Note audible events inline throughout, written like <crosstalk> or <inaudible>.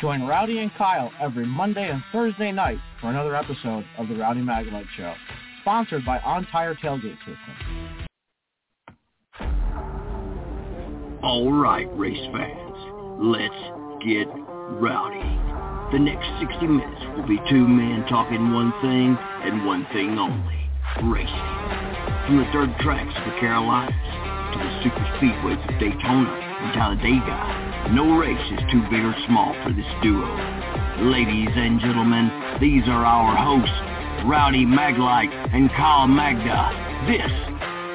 Join Rowdy and Kyle every Monday and Thursday night for another episode of the Rowdy Maglite Show, sponsored by On Tire Tailgate System. All right, race fans, let's get rowdy. The next 60 minutes will be two men talking one thing and one thing only, racing. From the dirt tracks of the Carolinas to the super speedways of Daytona and Talladega, no race is too big or small for this duo. Ladies and gentlemen, these are our hosts, Rowdy Maglite and Kyle Magda. This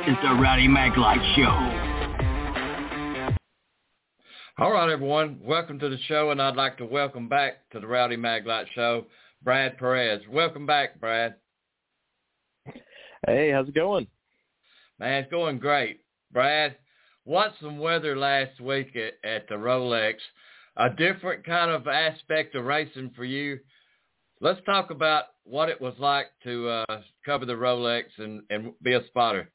is the Rowdy Maglite Show. All right, everyone. Welcome to the show, and I'd like to welcome back to the Rowdy Maglite Show, Brad Perez. Welcome back, Brad. Hey, how's it going? Man, it's going great. Brad, what some weather last week at, at the Rolex. A different kind of aspect of racing for you. Let's talk about what it was like to uh, cover the Rolex and, and be a spotter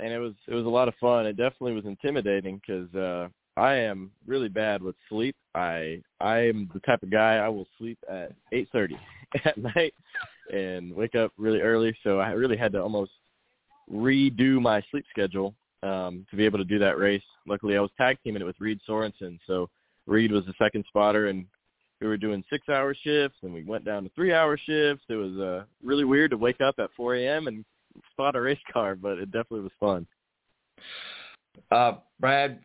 and it was it was a lot of fun. It definitely was intimidating because uh, I am really bad with sleep. I I am the type of guy I will sleep at eight thirty <laughs> at night and wake up really early. So I really had to almost redo my sleep schedule um, to be able to do that race. Luckily, I was tag teaming it with Reed Sorenson, so Reed was the second spotter, and we were doing six-hour shifts, and we went down to three-hour shifts. It was uh, really weird to wake up at 4 a.m. and spot a race car, but it definitely was fun. Uh, Brad,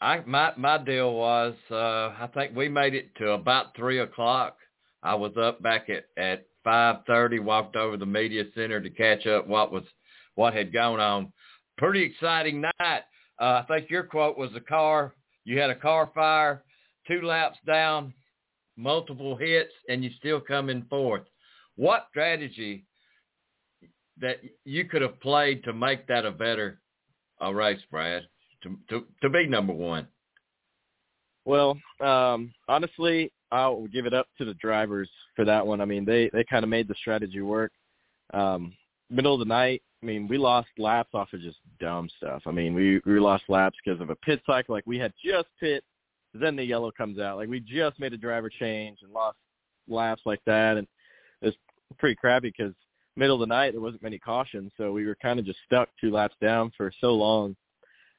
I my my deal was uh, I think we made it to about three o'clock. I was up back at at five thirty. Walked over the media center to catch up what was what had gone on. Pretty exciting night. Uh, I think your quote was a car. You had a car fire, two laps down, multiple hits, and you still coming fourth. What strategy that you could have played to make that a better a race, Brad, to to to be number one? Well, um, honestly, I'll give it up to the drivers for that one. I mean, they they kind of made the strategy work. Um, middle of the night, I mean, we lost laps off of just dumb stuff. I mean, we we lost laps because of a pit cycle. Like we had just pit, then the yellow comes out. Like we just made a driver change and lost laps like that, and it's pretty crappy because middle of the night, there wasn't many cautions, so we were kind of just stuck two laps down for so long.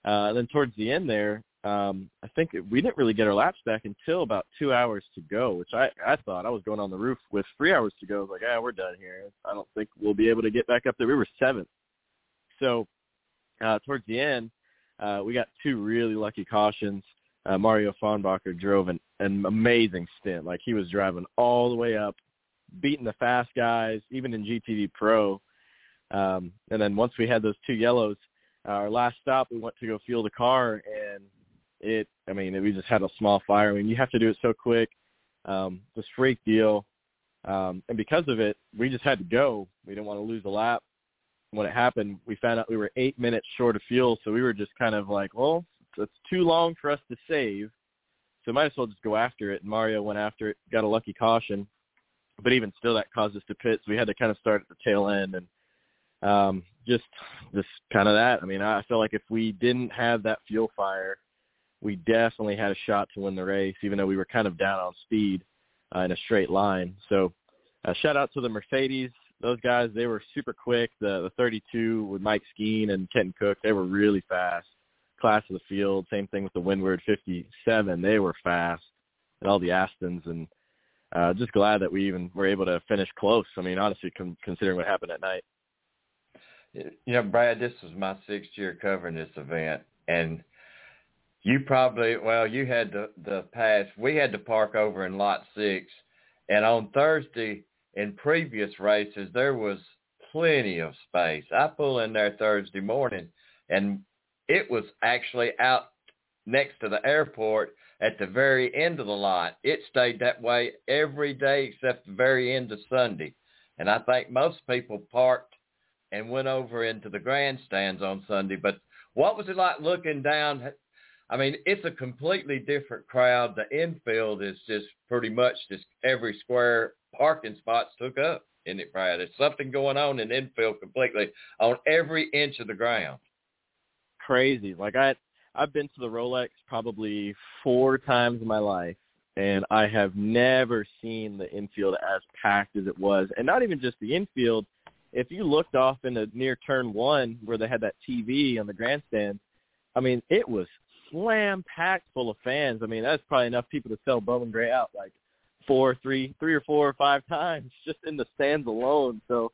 Uh, and then towards the end there, um, I think we didn't really get our laps back until about two hours to go, which I, I thought I was going on the roof with three hours to go. I was like, ah, we're done here. I don't think we'll be able to get back up there. We were seventh. So uh, towards the end, uh, we got two really lucky cautions. Uh, Mario Farnbacher drove an, an amazing stint. Like he was driving all the way up beating the fast guys, even in GTD Pro. Um, and then once we had those two yellows, our last stop, we went to go fuel the car, and it, I mean, we just had a small fire. I mean, you have to do it so quick. Um, this freak deal. Um, and because of it, we just had to go. We didn't want to lose a lap. When it happened, we found out we were eight minutes short of fuel, so we were just kind of like, well, it's too long for us to save, so might as well just go after it. And Mario went after it, got a lucky caution, but even still, that caused us to pit. So we had to kind of start at the tail end and um, just just kind of that. I mean, I feel like if we didn't have that fuel fire, we definitely had a shot to win the race, even though we were kind of down on speed uh, in a straight line. So uh, shout out to the Mercedes. Those guys, they were super quick. The the 32 with Mike Skeen and Kenton Koch, they were really fast. Class of the field. Same thing with the Winward 57. They were fast. And all the Astons and uh, just glad that we even were able to finish close. I mean, honestly, con- considering what happened at night. You know, Brad, this was my sixth year covering this event, and you probably well, you had the the pass. We had to park over in lot six, and on Thursday in previous races there was plenty of space. I pull in there Thursday morning, and it was actually out next to the airport at the very end of the lot. It stayed that way every day except the very end of Sunday. And I think most people parked and went over into the grandstands on Sunday. But what was it like looking down? I mean, it's a completely different crowd. The infield is just pretty much just every square parking spot's took up in it, Brad. There's something going on in infield completely on every inch of the ground. Crazy. Like I I've been to the Rolex probably four times in my life, and I have never seen the infield as packed as it was, and not even just the infield. If you looked off into near turn one where they had that TV on the grandstand, I mean, it was slam packed full of fans. I mean, that's probably enough people to sell Bowman Gray out like four, three, three or four or five <laughs> times just in the stands alone. So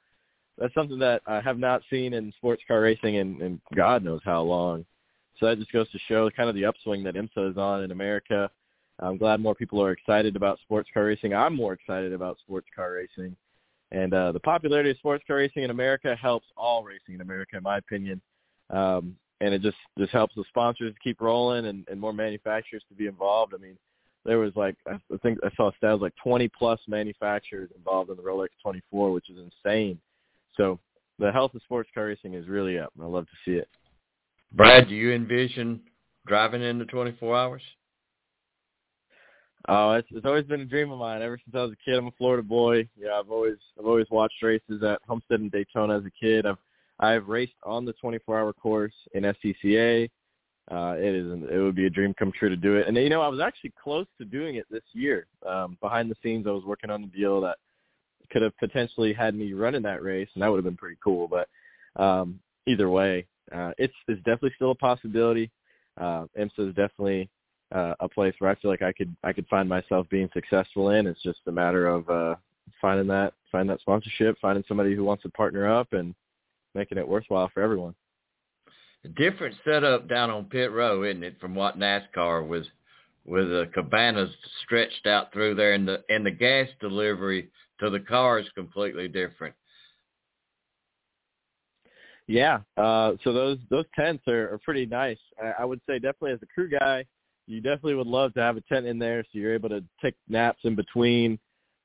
that's something that I have not seen in sports car racing in, in God knows how long. So that just goes to show kind of the upswing that IMSA is on in America. I'm glad more people are excited about sports car racing. I'm more excited about sports car racing. And uh, the popularity of sports car racing in America helps all racing in America, in my opinion. Um, and it just just helps the sponsors keep rolling and, and more manufacturers to be involved. I mean, there was like I think I saw stats like 20 plus manufacturers involved in the Rolex 24, which is insane. So the health of sports car racing is really up. I love to see it. Brad, do you envision driving in the 24 hours? Oh, it's, it's always been a dream of mine ever since I was a kid. I'm a Florida boy. Yeah, I've always I've always watched races at Homestead and Daytona as a kid. I've I've raced on the 24-hour course in SCCA. Uh, it is it would be a dream come true to do it. And you know, I was actually close to doing it this year. Um, behind the scenes, I was working on a deal that could have potentially had me running that race, and that would have been pretty cool. But um, either way, uh, it's it's definitely still a possibility. Uh, IMSA is definitely uh, a place where I feel like I could I could find myself being successful in. It's just a matter of uh, finding that finding that sponsorship, finding somebody who wants to partner up, and making it worthwhile for everyone. A different setup down on pit row, isn't it, from what NASCAR was with the cabanas stretched out through there and the and the gas delivery to the car is completely different. Yeah, uh, so those those tents are, are pretty nice. I, I would say definitely as a crew guy, you definitely would love to have a tent in there so you're able to take naps in between.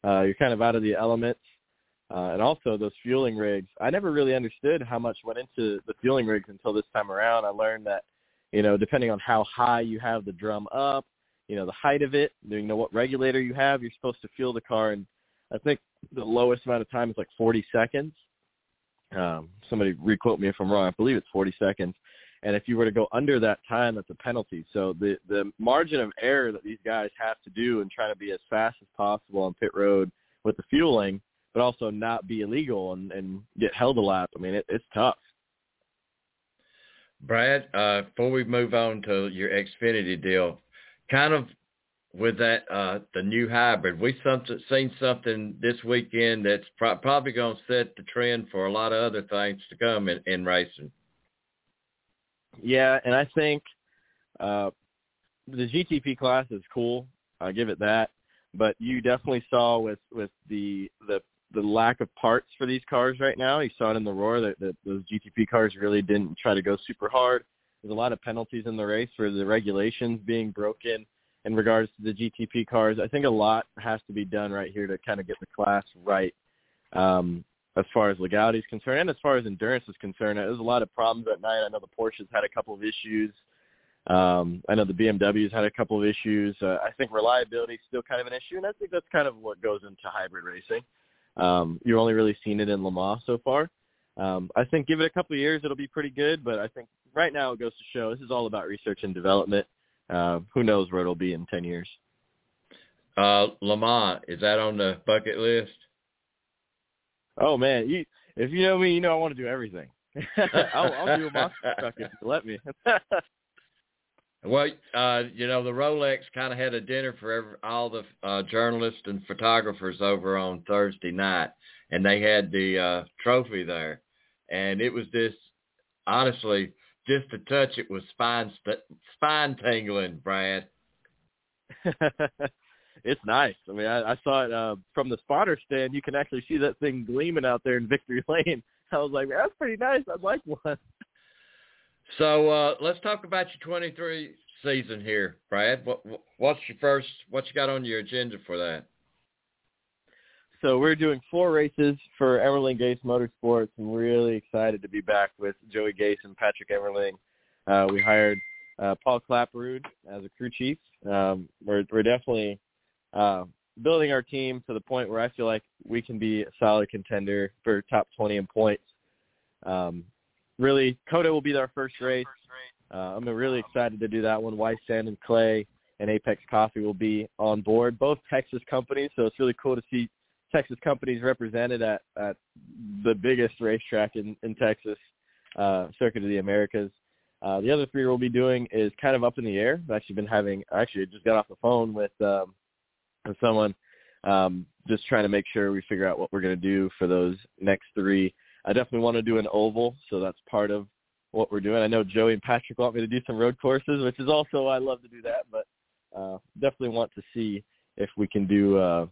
Uh, you're kind of out of the elements. Uh, and also those fueling rigs. I never really understood how much went into the fueling rigs until this time around. I learned that, you know, depending on how high you have the drum up, you know, the height of it, you know what regulator you have, you're supposed to fuel the car. And I think the lowest amount of time is like 40 seconds. Um, somebody requote me if I'm wrong. I believe it's 40 seconds. And if you were to go under that time, that's a penalty. So the the margin of error that these guys have to do and try to be as fast as possible on pit road with the fueling, but also not be illegal and, and get held a lap. I mean, it, it's tough. Brad, uh, before we move on to your Xfinity deal, kind of with that uh, the new hybrid, we something seen something this weekend that's pro- probably going to set the trend for a lot of other things to come in, in racing. Yeah, and I think uh, the GTP class is cool. I'll give it that. But you definitely saw with with the the the lack of parts for these cars right now. You saw it in the Roar that, that those GTP cars really didn't try to go super hard. There's a lot of penalties in the race for the regulations being broken in regards to the GTP cars. I think a lot has to be done right here to kind of get the class right. Um, as far as legality is concerned and as far as endurance is concerned. There's a lot of problems at night. I know the Porsches had a couple of issues. Um, I know the BMWs had a couple of issues. Uh, I think reliability is still kind of an issue, and I think that's kind of what goes into hybrid racing. Um, you've only really seen it in Le Mans so far. Um, I think give it a couple of years, it'll be pretty good. But I think right now it goes to show this is all about research and development. Uh, who knows where it'll be in 10 years? Uh, Le Mans, is that on the bucket list? Oh man, you if you know me, you know I want to do everything. <laughs> I'll, I'll do a monster truck if you let me. <laughs> well, uh, you know the Rolex kind of had a dinner for every, all the uh, journalists and photographers over on Thursday night, and they had the uh, trophy there, and it was this honestly just to touch it was spine st- spine tingling, Brad. <laughs> it's nice. I mean, I, I saw it uh, from the spotter stand. You can actually see that thing gleaming out there in Victory <laughs> Lane. I was like, that's pretty nice. I'd like one. So uh, let's talk about your 23 season here, Brad. What, what's your first? What you got on your agenda for that? So we're doing four races for Emerling Gase Motorsports, we're really excited to be back with Joey Gase and Patrick Emerling. Uh, we hired uh, Paul Clapperud as a crew chief. Um, we're, we're definitely uh, building our team to the point where I feel like we can be a solid contender for top 20 in points. Um, really, COTA will be their first race. uh, I'm really excited to do that one. White Sand and Clay and Apex Coffee will be on board, both Texas companies. So it's really cool to see Texas companies represented at, at the biggest racetrack in, in Texas, uh, Circuit of the Americas. Uh, the other three we'll be doing is kind of up in the air. I've actually been having, actually just got off the phone with, um, with someone um, just trying to make sure we figure out what we're going to do for those next three. I definitely want to do an oval, so that's part of what we're doing. I know Joey and Patrick want me to do some road courses, which is also I love to do that, but uh, definitely want to see if we can do uh,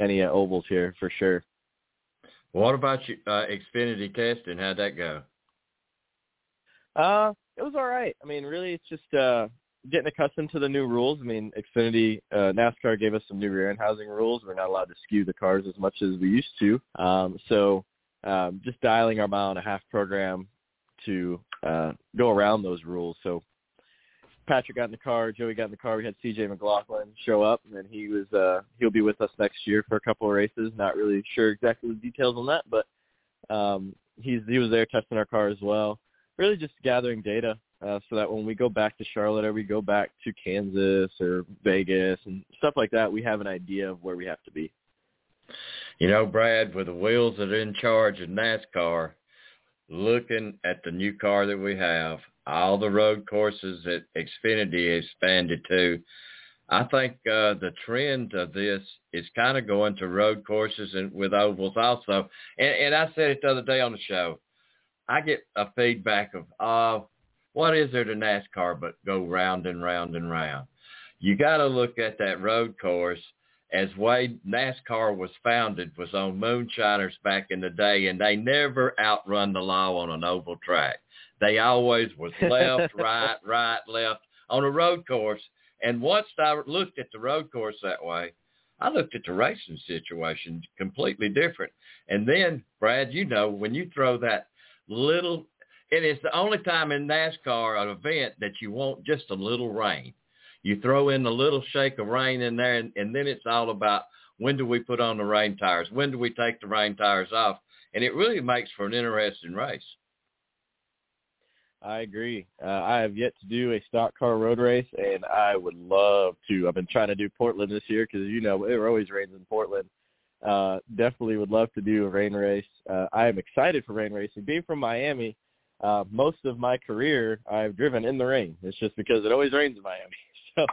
any uh, ovals here for sure. What about you, uh, Xfinity testing? How'd that go? Uh, it was all right. I mean, really, it's just uh, getting accustomed to the new rules. I mean, Xfinity, uh, NASCAR gave us some new rear end housing rules. We're not allowed to skew the cars as much as we used to. Um, so um, just dialing our mile and a half program to uh, go around those rules. So Patrick got in the car, Joey got in the car. We had CJ McLaughlin show up, and he was uh, he'll be with us next year for a couple of races. Not really sure exactly the details on that, but um, he's he was there testing our car as well. Really just gathering data uh, so that when we go back to Charlotte or we go back to Kansas or Vegas and stuff like that, we have an idea of where we have to be. You know, Brad, with the wheels that are in charge of NASCAR, looking at the new car that we have, all the road courses that Xfinity expanded to, I think uh, the trend of this is kind of going to road courses and with ovals also. And, and I said it the other day on the show. I get a feedback of, oh, what is there to NASCAR but go round and round and round? You got to look at that road course as way NASCAR was founded was on moonshiners back in the day, and they never outrun the law on an oval track. They always was <laughs> left, right, right, left on a road course. And once I looked at the road course that way, I looked at the racing situation completely different. And then, Brad, you know, when you throw that little, it is the only time in NASCAR an event that you want just a little rain. You throw in a little shake of rain in there, and, and then it's all about when do we put on the rain tires? When do we take the rain tires off? And it really makes for an interesting race. I agree. Uh, I have yet to do a stock car road race, and I would love to. I've been trying to do Portland this year because you know it always rains in Portland. Uh, definitely would love to do a rain race. Uh, I am excited for rain racing. Being from Miami, uh, most of my career I've driven in the rain. It's just because it always rains in Miami. <laughs>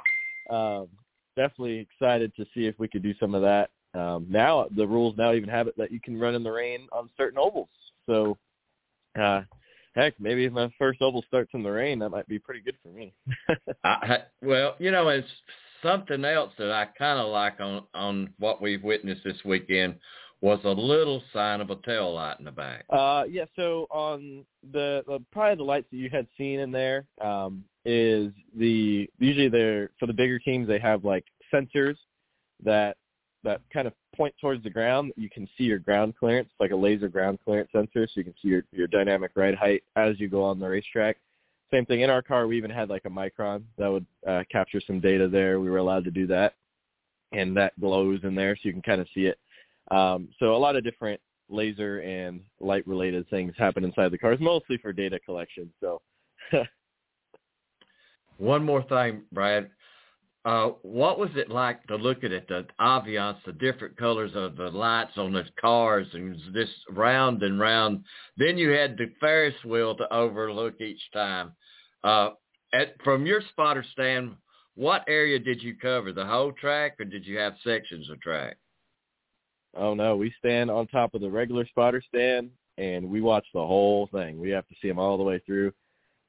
so um, definitely excited to see if we could do some of that. Um, now the rules now even have it that you can run in the rain on certain ovals. So uh, heck, maybe if my first oval starts in the rain, that might be pretty good for me. <laughs> I, well, you know, it's something else that I kind of like on on what we've witnessed this weekend was a little sign of a tail light in the back. Uh, yeah. So on the, the probably the lights that you had seen in there um, is the usually they're for the bigger teams they have like sensors that that kind of point towards the ground. You can see your ground clearance, like a laser ground clearance sensor, so you can see your your dynamic ride height as you go on the racetrack. Same thing in our car. We even had like a micron that would uh, capture some data there. We were allowed to do that, and that glows in there, so you can kind of see it. Um, so a lot of different laser and light related things happen inside the cars, mostly for data collection. So. <laughs> One more thing, Brad. Uh, what was it like to look at it, the ambiance, the different colors of the lights on the cars and this round and round? Then you had the Ferris wheel to overlook each time. Uh, at, from your spotter stand, what area did you cover? The whole track or did you have sections of track? Oh no, we stand on top of the regular spotter stand and we watch the whole thing. We have to see them all the way through.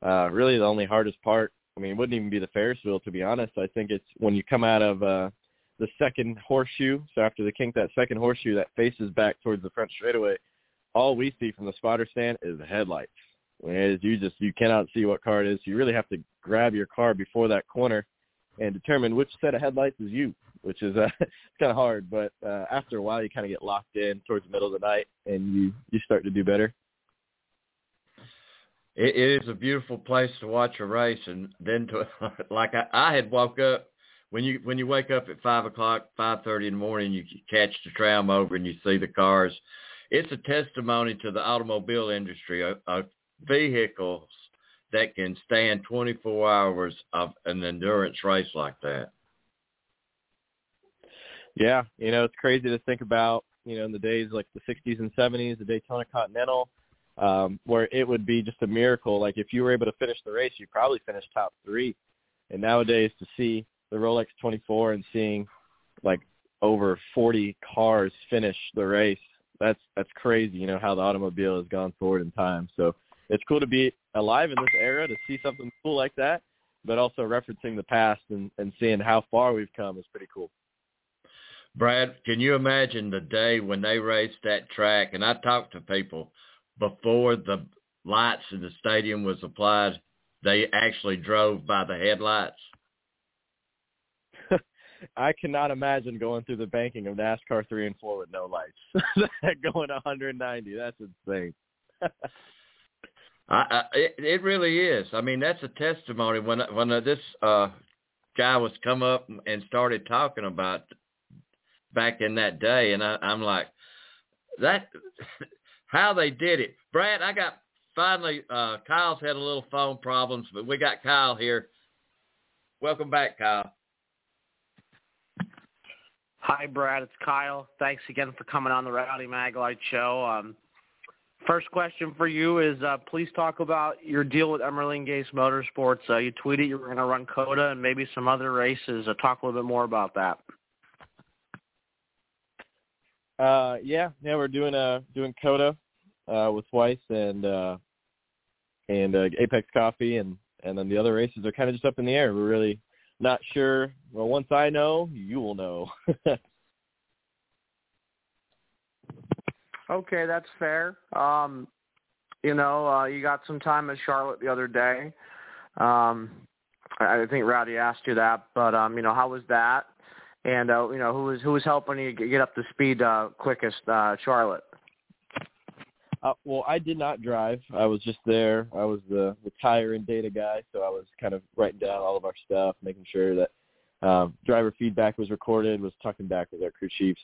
Uh, really the only hardest part I mean, it wouldn't even be the Ferris wheel to be honest. I think it's when you come out of uh the second horseshoe. So after the kink that second horseshoe that faces back towards the front straightaway, all we see from the spotter stand is the headlights. As you just you cannot see what car it is. You really have to grab your car before that corner and determine which set of headlights is you, which is uh, <laughs> kind of hard. But uh, after a while, you kind of get locked in towards the middle of the night, and you you start to do better it, it is a beautiful place to watch a race, and then to <laughs> like I, I had woke up when you when you wake up at five o'clock, five thirty in the morning, you catch the tram over and you see the cars. It's a testimony to the automobile industry. A, a vehicles that can stand 24 hours of an endurance race like that. Yeah, you know, it's crazy to think about, you know, in the days like the 60s and 70s, the Daytona Continental, um, where it would be just a miracle. Like if you were able to finish the race, you'd probably finish top three. And nowadays to see the Rolex 24 and seeing like over 40 cars finish the race, that's that's crazy. You know how the automobile has gone forward in time. So it's cool to be alive in this era to see something cool like that, but also referencing the past and, and seeing how far we've come is pretty cool. Brad, can you imagine the day when they raced that track? And I talked to people before the lights in the stadium was applied. They actually drove by the headlights. <laughs> I cannot imagine going through the banking of NASCAR three and four with no lights. <laughs> going 190, that's insane. <laughs> I, I, it, it really is. I mean, that's a testimony. When when uh, this uh, guy was come up and started talking about back in that day, and I, I'm like, that <laughs> how they did it. Brad, I got finally. Uh, Kyle's had a little phone problems, but we got Kyle here. Welcome back, Kyle. Hi, Brad. It's Kyle. Thanks again for coming on the Rowdy Maglite show. Um, first question for you is uh, please talk about your deal with Emerling Gase Motorsports. Uh, you tweeted you were going to run COTA and maybe some other races. Uh, talk a little bit more about that. Uh, yeah, yeah, we're doing uh doing COTA uh, with Weiss and uh, and uh, Apex Coffee, and and then the other races are kind of just up in the air. We're really not sure. Well, once I know, you will know. <laughs> okay, that's fair. Um, you know, uh, you got some time at Charlotte the other day. Um, I think Rowdy asked you that, but um, you know, how was that? And uh, you know, who was who was helping you get up to speed uh, quickest? Uh, Charlotte. Uh, well, I did not drive. I was just there. I was the, the tire and data guy, so I was kind of writing down all of our stuff, making sure that um, driver feedback was recorded, was talking back with our crew chiefs,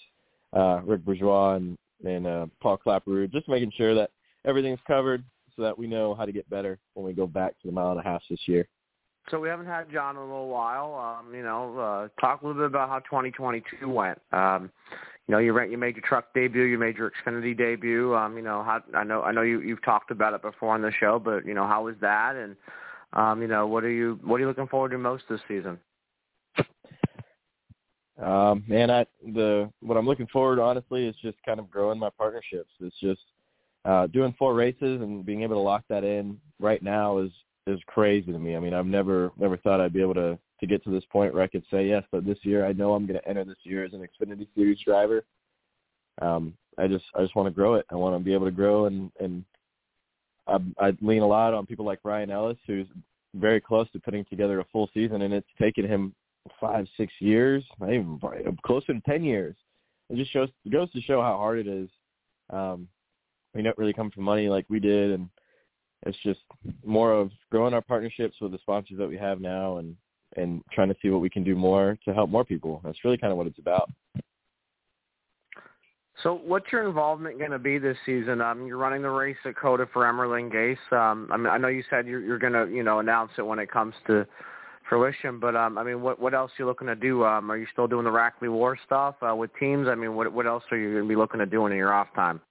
uh, Rick Bourgeois and, and uh, Paul Clapperud, just making sure that everything's covered so that we know how to get better when we go back to the mile and a half this year. So we haven't had John in a little while. Um, you know, uh, talk a little bit about how 2022 went. Um, you know, you you made your truck debut, you made your Xfinity debut. Um, you know, how I know I know you you've talked about it before on the show, but you know, how was that? And um, you know, what are you what are you looking forward to most this season? Um, man, I the what I'm looking forward honestly is just kind of growing my partnerships. It's just uh doing four races and being able to lock that in right now is is crazy to me. I mean, I've never never thought I'd be able to to get to this point where I could say yes, but this year I know I'm going to enter this year as an Xfinity Series driver. Um, I just I just want to grow it. I want to be able to grow and and I, I lean a lot on people like Ryan Ellis, who's very close to putting together a full season, and it's taken him five six years, not even closer to ten years. It just shows it goes to show how hard it is. Um, we don't really come from money like we did, and it's just more of growing our partnerships with the sponsors that we have now and and trying to see what we can do more to help more people. That's really kind of what it's about. So, what's your involvement going to be this season? Um, you're running the race at COTA for Emerling Gase. Um, I mean, I know you said you're, you're going to, you know, announce it when it comes to fruition. But um, I mean, what what else are you looking to do? Um, are you still doing the Rackley War stuff uh, with teams? I mean, what what else are you going to be looking to do in your off time?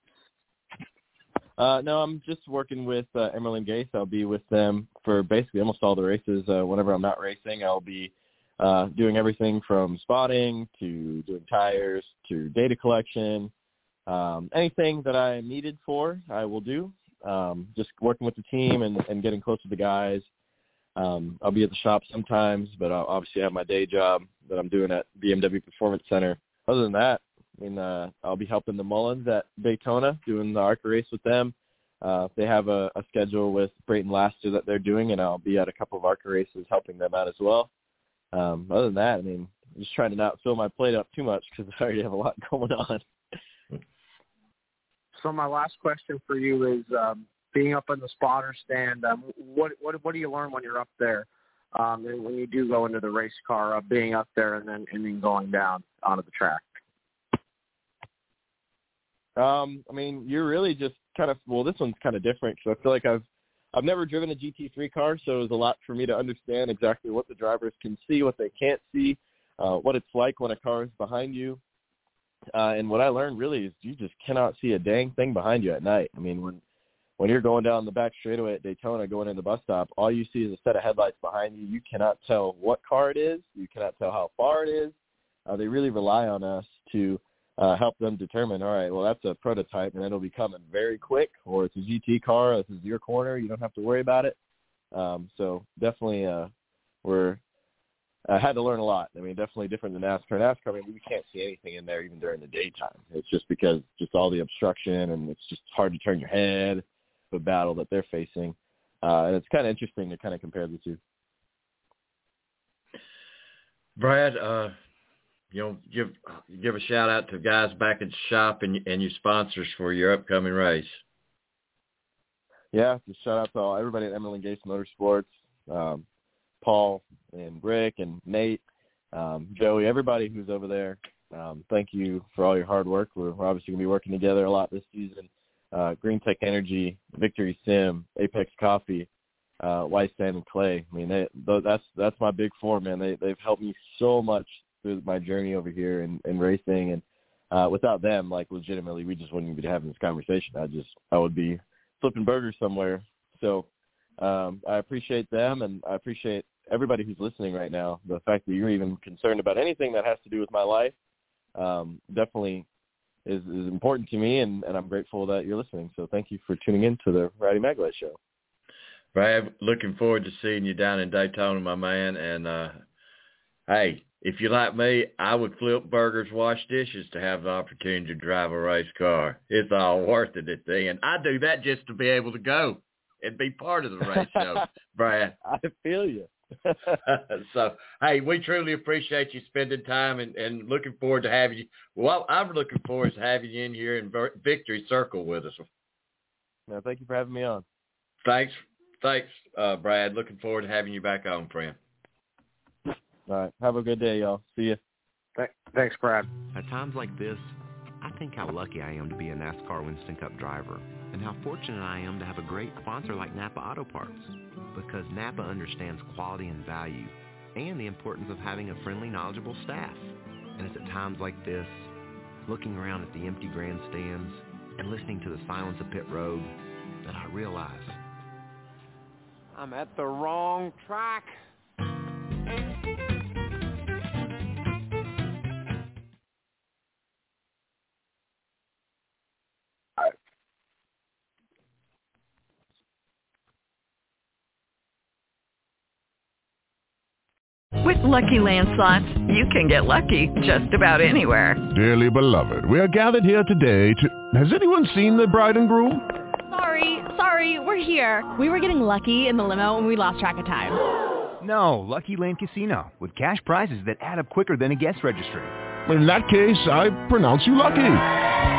Uh, no, I'm just working with uh, Emerling Gase. I'll be with them for basically almost all the races. Uh, whenever I'm not racing, I'll be uh, doing everything from spotting to doing tires to data collection. Um, anything that I am needed for, I will do. Um, just working with the team and, and getting close to the guys. Um, I'll be at the shop sometimes, but I'll obviously have my day job that I'm doing at BMW Performance Center. Other than that, I mean, uh, I'll be helping the Mullins at Daytona, doing the ARCA race with them. Uh, they have a, a schedule with Brayton Laster that they're doing, and I'll be at a couple of ARCA races helping them out as well. Um, other than that, I mean, I'm just trying to not fill my plate up too much because I already have a lot <laughs> going on. So my last question for you is, um, being up in the spotter stand, um, what what what do you learn when you're up there? Um, and when you do go into the race car, uh, being up there and then and then going down onto the track. Um, I mean, you're really just kind of well. This one's kind of different because I feel like I've I've never driven a GT3 car, so it was a lot for me to understand exactly what the drivers can see, what they can't see, uh, what it's like when a car is behind you. Uh, and what I learned really is you just cannot see a dang thing behind you at night. I mean, when when you're going down the back straightaway at Daytona going in the bus stop, all you see is a set of headlights behind you. You cannot tell what car it is. You cannot tell how far it is. Uh, they really rely on us to uh, help them determine, all right, well, that's a prototype and it'll be coming very quick, or it's a GT car. This is your corner. You don't have to worry about it. Um, so definitely, uh, we're I had to learn a lot. I mean, definitely different than NASCAR. NASCAR, I mean, we can't see anything in there even during the daytime. It's just because just all the obstruction and it's just hard to turn your head. The battle that they're facing, uh, and it's kind of interesting to kind of compare the two. Brad, uh, you know, give give a shout out to guys back at the shop and and your sponsors for your upcoming race. Yeah, just shout out to all, everybody at Emerling Gase Motorsports, um, Paul and Rick and Nate, um, Joey, everybody who's over there. Um, thank you for all your hard work. We're, we're obviously going to be working together a lot this season. Uh, Green Tech Energy, Victory Sim, Apex Coffee, uh, White Sand and Clay. I mean, they, that's that's my big four, man. They they've helped me so much through my journey over here in, in racing, and uh, without them, like legitimately, we just wouldn't be having this conversation. I just I would be flipping burgers somewhere. So um, I appreciate them, and I appreciate everybody who's listening right now. The fact that you're even concerned about anything that has to do with my life um, definitely is, is important to me, and, and I'm grateful that you're listening. So thank you for tuning in to the Rowdy Maglite Show. Brad, looking forward to seeing you down in Daytona, my man. And uh, hey, if you like me, I would flip burgers, wash dishes to have the opportunity to drive a race car. It's all worth it at the end. I do that just to be able to go and be part of the race show, <laughs> Brad. I feel you. <laughs> so, hey, we truly appreciate you spending time and, and looking forward to having you. Well, I'm looking forward to having you in here in Victory Circle with us. No, thank you for having me on. Thanks, thanks, uh, Brad. Looking forward to having you back on, friend. All right. Have a good day, y'all. See you. Thanks, Brad. At times like this, I think how lucky I am to be a NASCAR Winston Cup driver and how fortunate I am to have a great sponsor like Napa Auto Parts because Napa understands quality and value and the importance of having a friendly, knowledgeable staff. And it's at times like this, looking around at the empty grandstands and listening to the silence of pit road, that I realize I'm at the wrong track. With Lucky Land slots, you can get lucky just about anywhere. Dearly beloved, we are gathered here today to... Has anyone seen the bride and groom? Sorry, sorry, we're here. We were getting lucky in the limo and we lost track of time. <gasps> No, Lucky Land Casino, with cash prizes that add up quicker than a guest registry. In that case, I pronounce you lucky.